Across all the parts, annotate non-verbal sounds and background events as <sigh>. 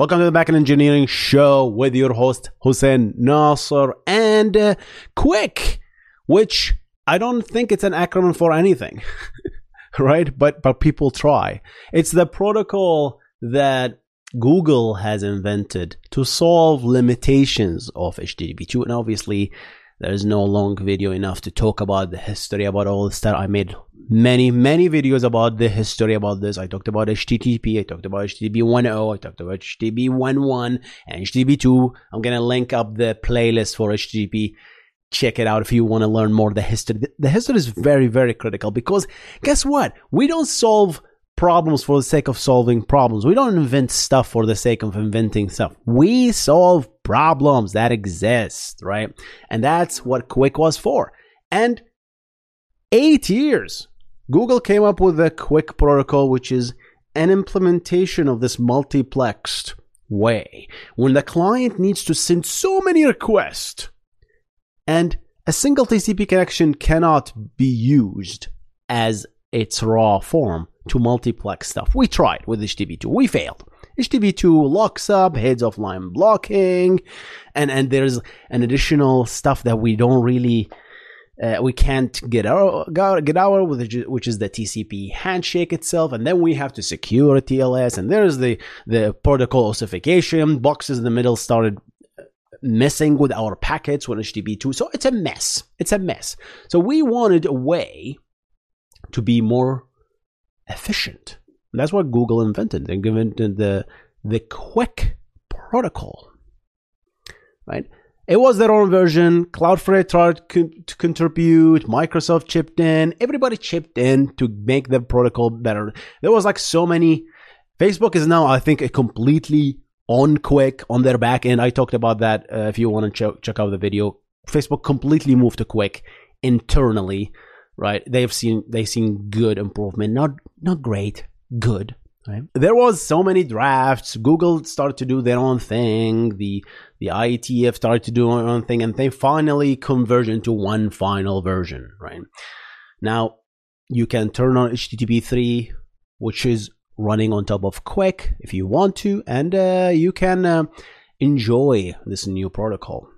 Welcome to the Backend Engineering Show with your host Hussein Nasser and uh, QUIC, which I don't think it's an acronym for anything, <laughs> right? But but people try. It's the protocol that Google has invented to solve limitations of HTTP2, and obviously there is no long video enough to talk about the history about all this stuff. I made many, many videos about the history about this. I talked about HTTP, I talked about HTTP 1.0, I talked about HTTP 1.1 and HTTP 2. I'm gonna link up the playlist for HTTP. Check it out if you want to learn more the history. The history is very, very critical because guess what? We don't solve problems for the sake of solving problems. We don't invent stuff for the sake of inventing stuff. We solve problems that exist, right? And that's what QUIC was for. And eight years, Google came up with a QUIC protocol, which is an implementation of this multiplexed way. When the client needs to send so many requests and a single TCP connection cannot be used as its raw form to multiplex stuff. We tried with HTTP2. We failed. HTTP2 locks up, head-of-line blocking, and, and there's an additional stuff that we don't really uh, we can't get our get out which is the TCP handshake itself, and then we have to secure TLS, and there's the the protocol ossification boxes in the middle started messing with our packets with HTTP2, so it's a mess. It's a mess. So we wanted a way to be more efficient. And that's what Google invented. They invented the the QUIC protocol, right? It was their own version. Cloudflare tried to contribute. Microsoft chipped in. Everybody chipped in to make the protocol better. There was like so many. Facebook is now, I think, a completely on QUIC on their back end. I talked about that. Uh, if you want to ch- check out the video, Facebook completely moved to QUIC internally right? They've seen they've seen good improvement, not not great, good. Right? There was so many drafts. Google started to do their own thing. The the IETF started to do their own thing, and they finally converged into one final version. Right now, you can turn on HTTP three, which is running on top of QUIC if you want to, and uh, you can uh, enjoy this new protocol.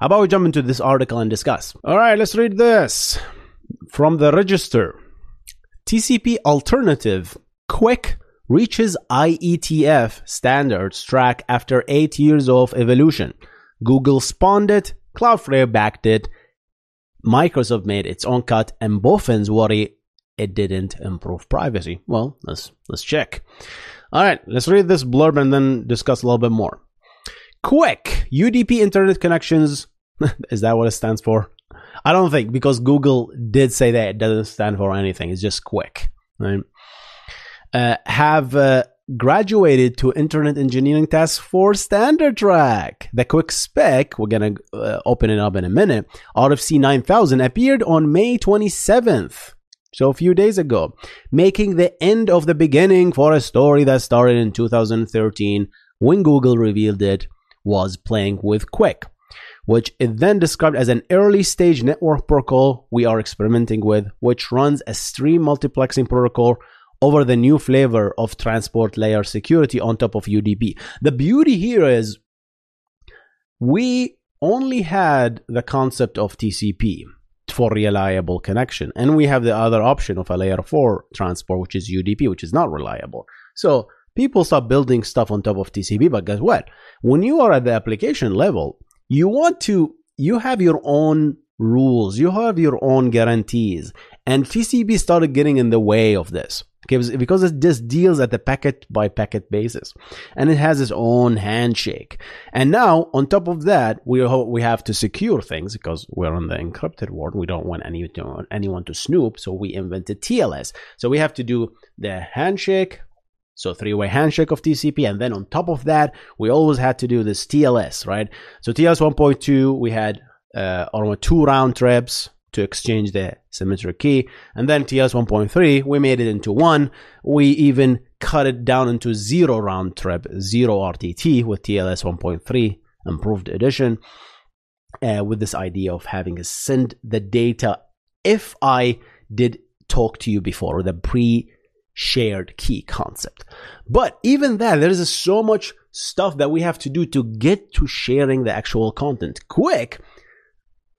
How about we jump into this article and discuss? All right, let's read this from the register. TCP alternative QUIC reaches IETF standards track after eight years of evolution. Google spawned it, Cloudflare backed it, Microsoft made its own cut, and both ends worry it didn't improve privacy. Well, let's let's check. All right, let's read this blurb and then discuss a little bit more. Quick UDP internet connections. <laughs> Is that what it stands for? I don't think because Google did say that it doesn't stand for anything. It's just quick. Right? Uh, have uh, graduated to Internet Engineering Task Force Standard Track. The QUIC spec, we're going to uh, open it up in a minute, RFC 9000 appeared on May 27th. So a few days ago, making the end of the beginning for a story that started in 2013 when Google revealed it was playing with QUIC which it then described as an early stage network protocol we are experimenting with, which runs a stream multiplexing protocol over the new flavor of transport layer security on top of UDP. The beauty here is we only had the concept of TCP for reliable connection, and we have the other option of a layer 4 transport, which is UDP, which is not reliable. So people start building stuff on top of TCP, but guess what? When you are at the application level, you want to you have your own rules you have your own guarantees and tcp started getting in the way of this because it just deals at the packet by packet basis. And it has its own handshake. And now on top of that we we have to secure things because we're in the encrypted world. We don't want any, anyone to snoop. So we invented tls so we have to do the handshake. So three-way handshake of TCP, and then on top of that, we always had to do this TLS, right? So TLS 1.2, we had uh, two round trips to exchange the symmetric key, and then TLS 1.3, we made it into one. We even cut it down into zero round trip, zero RTT with TLS 1.3 improved edition, uh, with this idea of having to send the data if I did talk to you before the pre shared key concept. But even that, there is so much stuff that we have to do to get to sharing the actual content. QUIC,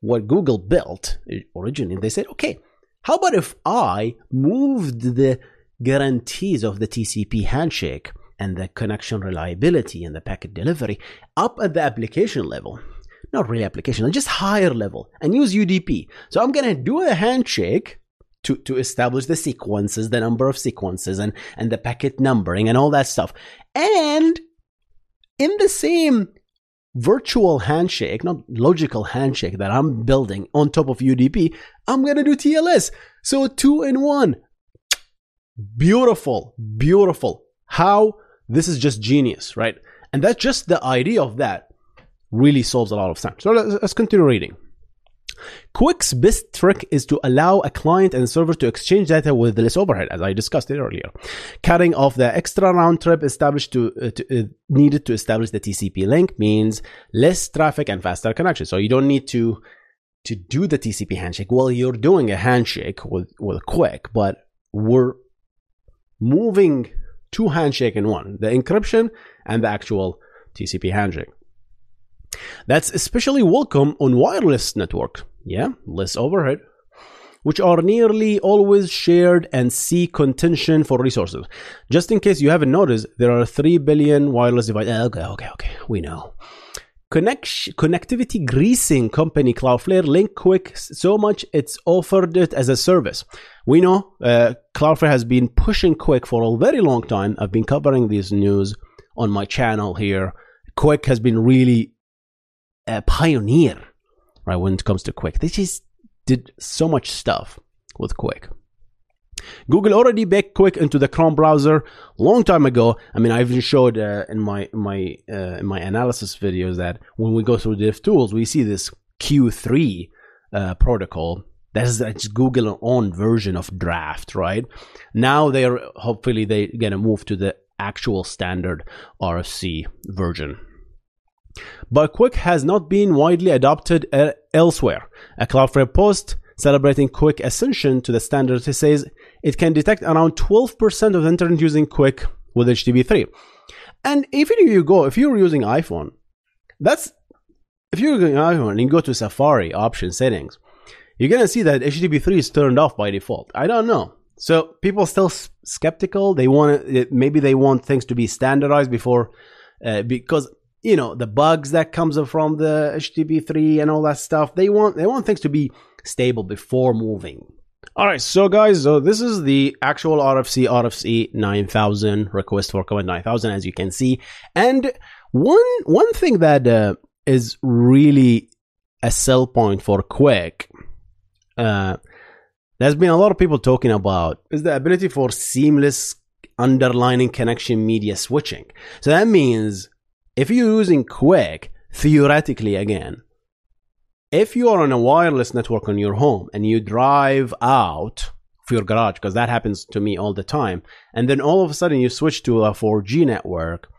what Google built eh, originally, they said, okay, how about if I moved the guarantees of the TCP handshake and the connection reliability and the packet delivery up at the application level? Not really application, just higher level and use UDP. So I'm going to do a handshake to, to establish the sequences, the number of sequences and, and the packet numbering and all that stuff. And in the same virtual handshake, not logical handshake that I'm building on top of UDP, I'm going to do TLS. So two in one. Beautiful, beautiful. How this is just genius, right? And that's just the idea of that really solves a lot of time. So let's, let's continue reading. QUIC's best trick is to allow a client and server to exchange data with less overhead, as I discussed it earlier. Cutting off the extra round trip established to, uh, to uh, needed to establish the TCP link means less traffic and faster connection. So you don't need to to do the TCP handshake. Well, you're doing a handshake with with QUIC, but we're moving two handshake in one: the encryption and the actual TCP handshake. That's especially welcome on wireless network. Yeah, less overhead, which are nearly always shared and see contention for resources. Just in case you haven't noticed, there are 3 billion wireless devices. Okay, okay, okay, we know. Connect- connectivity greasing company Cloudflare link QUIC so much it's offered it as a service. We know uh, Cloudflare has been pushing QUIC for a very long time. I've been covering this news on my channel here. QUIC has been really a pioneer, right, when it comes to QUIC. They just did so much stuff with QUIC. Google already baked QUIC into the Chrome browser long time ago. I mean, I even showed uh, in my my uh, in my analysis videos that when we go through DevTools, we see this Q3 uh, protocol. That's, that's Google own version of Draft, right? Now they're hopefully they're gonna move to the actual standard RFC version but has not been widely adopted uh, elsewhere. A Cloudflare post celebrating QUIC ascension to the standard says it can detect around 12% of the internet using QUIC with HTTP3. And if you go, if you're using iPhone, that's if you're using iPhone and you go to Safari option settings, you're gonna see that HTTP3 is turned off by default. I don't know. So people still skeptical. They want maybe they want things to be standardized before, uh, because you know the bugs that comes from the HTTP3 and all that stuff. They want they want things to be stable before moving. All right, so guys, so this is the actual RFC RFC 9000 request for commit 9000 as you can see. And one one thing that uh, is really a sell point for QUIC uh, there's been a lot of people talking about is the ability for seamless underlining connection media switching. So that means if you're using QUIC, theoretically again, if you are on a wireless network on your home and you drive out of your garage, because that happens to me all the time, and then all of a sudden you switch to a 4G network,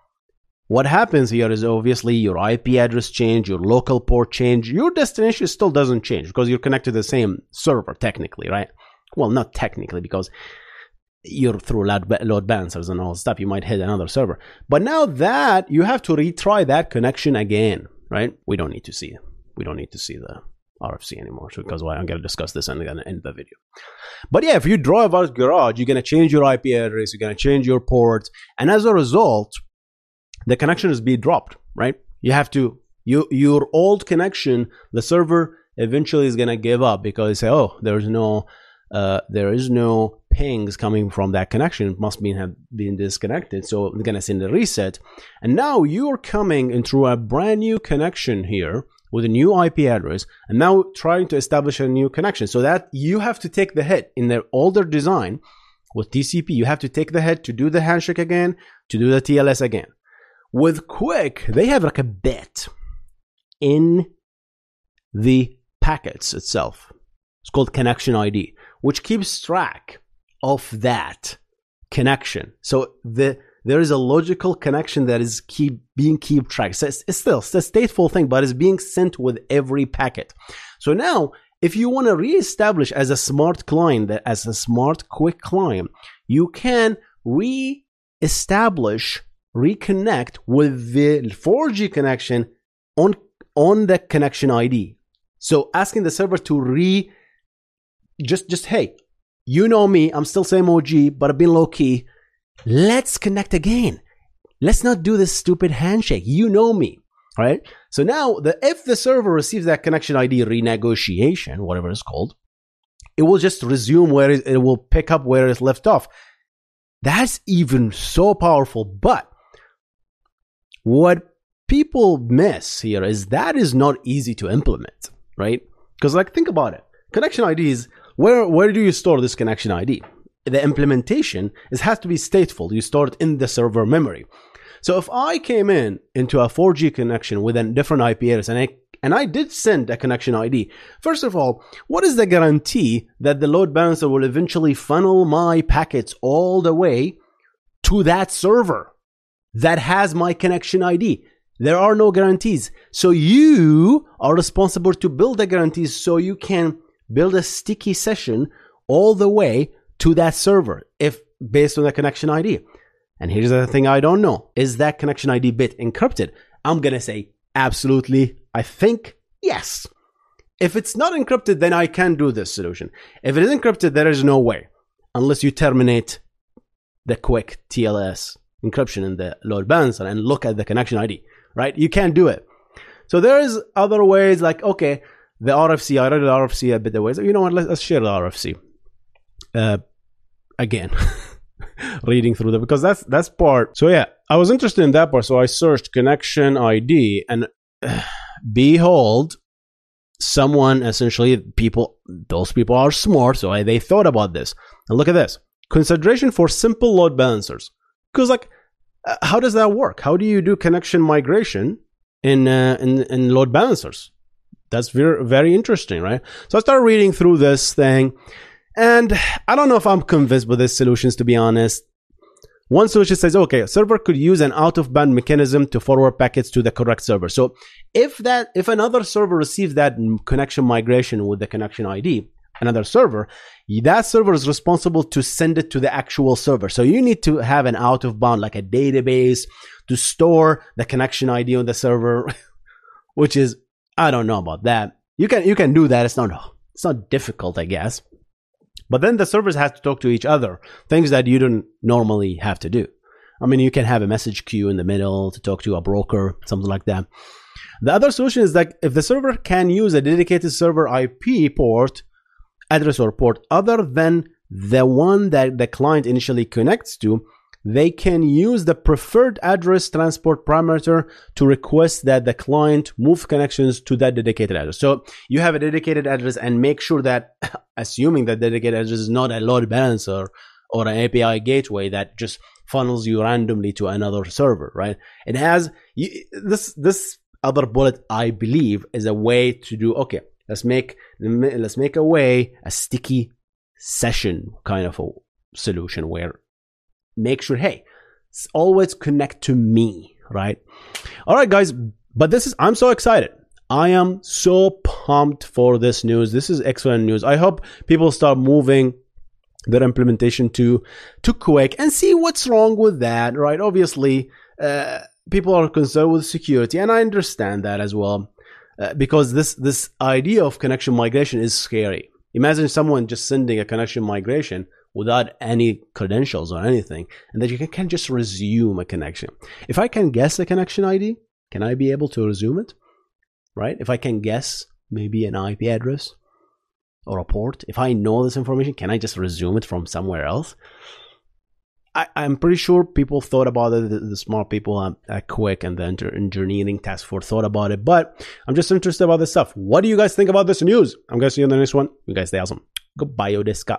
what happens here is obviously your IP address change, your local port change, your destination still doesn't change because you're connected to the same server technically, right? Well, not technically because you're through load, load balancers and all stuff, you might hit another server. But now that you have to retry that connection again, right? We don't need to see we don't need to see the RFC anymore because why I'm going to discuss this in the end the video. But yeah, if you drive out garage, you're going to change your IP address, you're going to change your port, and as a result, the connection is being dropped, right? You have to you your old connection, the server eventually is going to give up because say, oh, there's no uh, there is no pings coming from that connection. Must be have been disconnected. So I'm gonna send a reset. And now you're coming into a brand new connection here with a new IP address and now trying to establish a new connection. So that you have to take the hit in the older design with TCP. You have to take the hit to do the handshake again, to do the TLS again. With QUIC, they have like a bit in the packets itself. It's called connection ID which keeps track of that connection. So the there is a logical connection that is keep being keep track. So it's, it's still it's a stateful thing, but it's being sent with every packet. So now, if you want to reestablish as a smart client, as a smart QUIC client, you can re-establish reconnect with the 4G connection on on the connection ID. So asking the server to re just just hey, you know me, I'm still same OG, but I've been low key. Let's connect again. Let's not do this stupid handshake. You know me, right? So now the if the server receives that connection ID renegotiation, whatever it's called, it will just resume where it, it will pick up where it's left off. That's even so powerful, but what people miss here is that is not easy to implement, right? Because like think about it. Connection IDs, where where do you store this connection ID? The implementation is has to be stateful. You store it in the server memory. So if I came in into a 4G connection with a different IP address and I and I did send a connection ID. First of all, what is the guarantee that the load balancer will eventually funnel my packets all the way to that server that has my connection ID? There are no guarantees. So you are responsible to build the guarantees so you can build a sticky session all the way to that server if based on the connection ID. And here's the thing I don't know. Is that connection ID bit encrypted? I'm going to say absolutely. I think yes. If it's not encrypted, then I can do this solution. If it is encrypted, there is no way unless you terminate the QUIC TLS encryption in the load balancer and look at the connection ID right? You can't do it. So there is other ways like, okay, the RFC, I read the RFC a bit of ways. You know what? Let's, let's share the RFC. Uh, again, <laughs> reading through that because that's that's part. So yeah, I was interested in that part. So I searched connection ID and uh, <sighs> behold, someone essentially people those people are smart, so I, they thought about this. And look at this consideration for simple load balancers because like uh, how does that work? How do you do connection migration in uh, in, in load balancers? That's very very interesting, right? So I started reading through this thing, and I don't know if I'm convinced with these solutions. To be honest, one solution says, okay, a server could use an out of band mechanism to forward packets to the correct server. So if that if another server receives that connection migration with the connection ID, another server, that server is responsible to send it to the actual server. So you need to have an out of bound, like a database to store the connection ID on the server, <laughs> which is, I don't know about that. You can, you can do that. It's not, it's not difficult, I guess. But then the servers have to talk to each other, things that you don't normally have to do. I mean, you can have a message queue in the middle to talk to a broker, something like that. The other solution is that if the server can use a dedicated server IP port address or port other than the one that the client initially connects to, they can use the preferred address transport parameter to request that the client move connections to that dedicated address. So you have a dedicated address and make sure that, <laughs> assuming that dedicated address is not a load balancer or an API gateway that just funnels you randomly to another server, right? It has this, this other bullet, I believe, is a way to do, okay, Let's make let's make a way a sticky session kind of a solution where make sure hey always connect to me right? All right guys but this is i'm so excited. I am so pumped for this news. This is excellent news. I hope people start moving their implementation to to QUIC and see what's wrong with that right? Obviously uh, people are concerned with security and i understand that as well uh, because this this idea of connection migration is scary. Imagine someone just sending a connection migration without any credentials or anything, and that you can, can just resume a connection. If I can guess the connection ID, can I be able to resume it? Right? If I can guess maybe an IP address or a port, if I know this information, can I just resume it from somewhere else? I, am pretty sure people thought about it. The, the smart people at, at QUIC and the engineering task force thought about it. But I'm just interested about this stuff. What do you guys think about this news? I'm going to see you in the next one. You guys stay awesome. Goodbye, Odeska.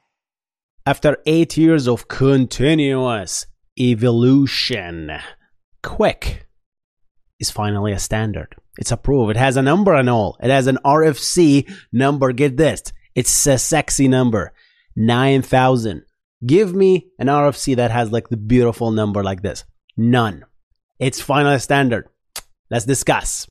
After eight years of continuous evolution, QUIC is finally a standard. It's approved. It has a number and all. It has an RFC number. Get this. It's a sexy number. 9,000. Give me an RFC that has like the beautiful number like this. None. It's finally a standard. Let's discuss.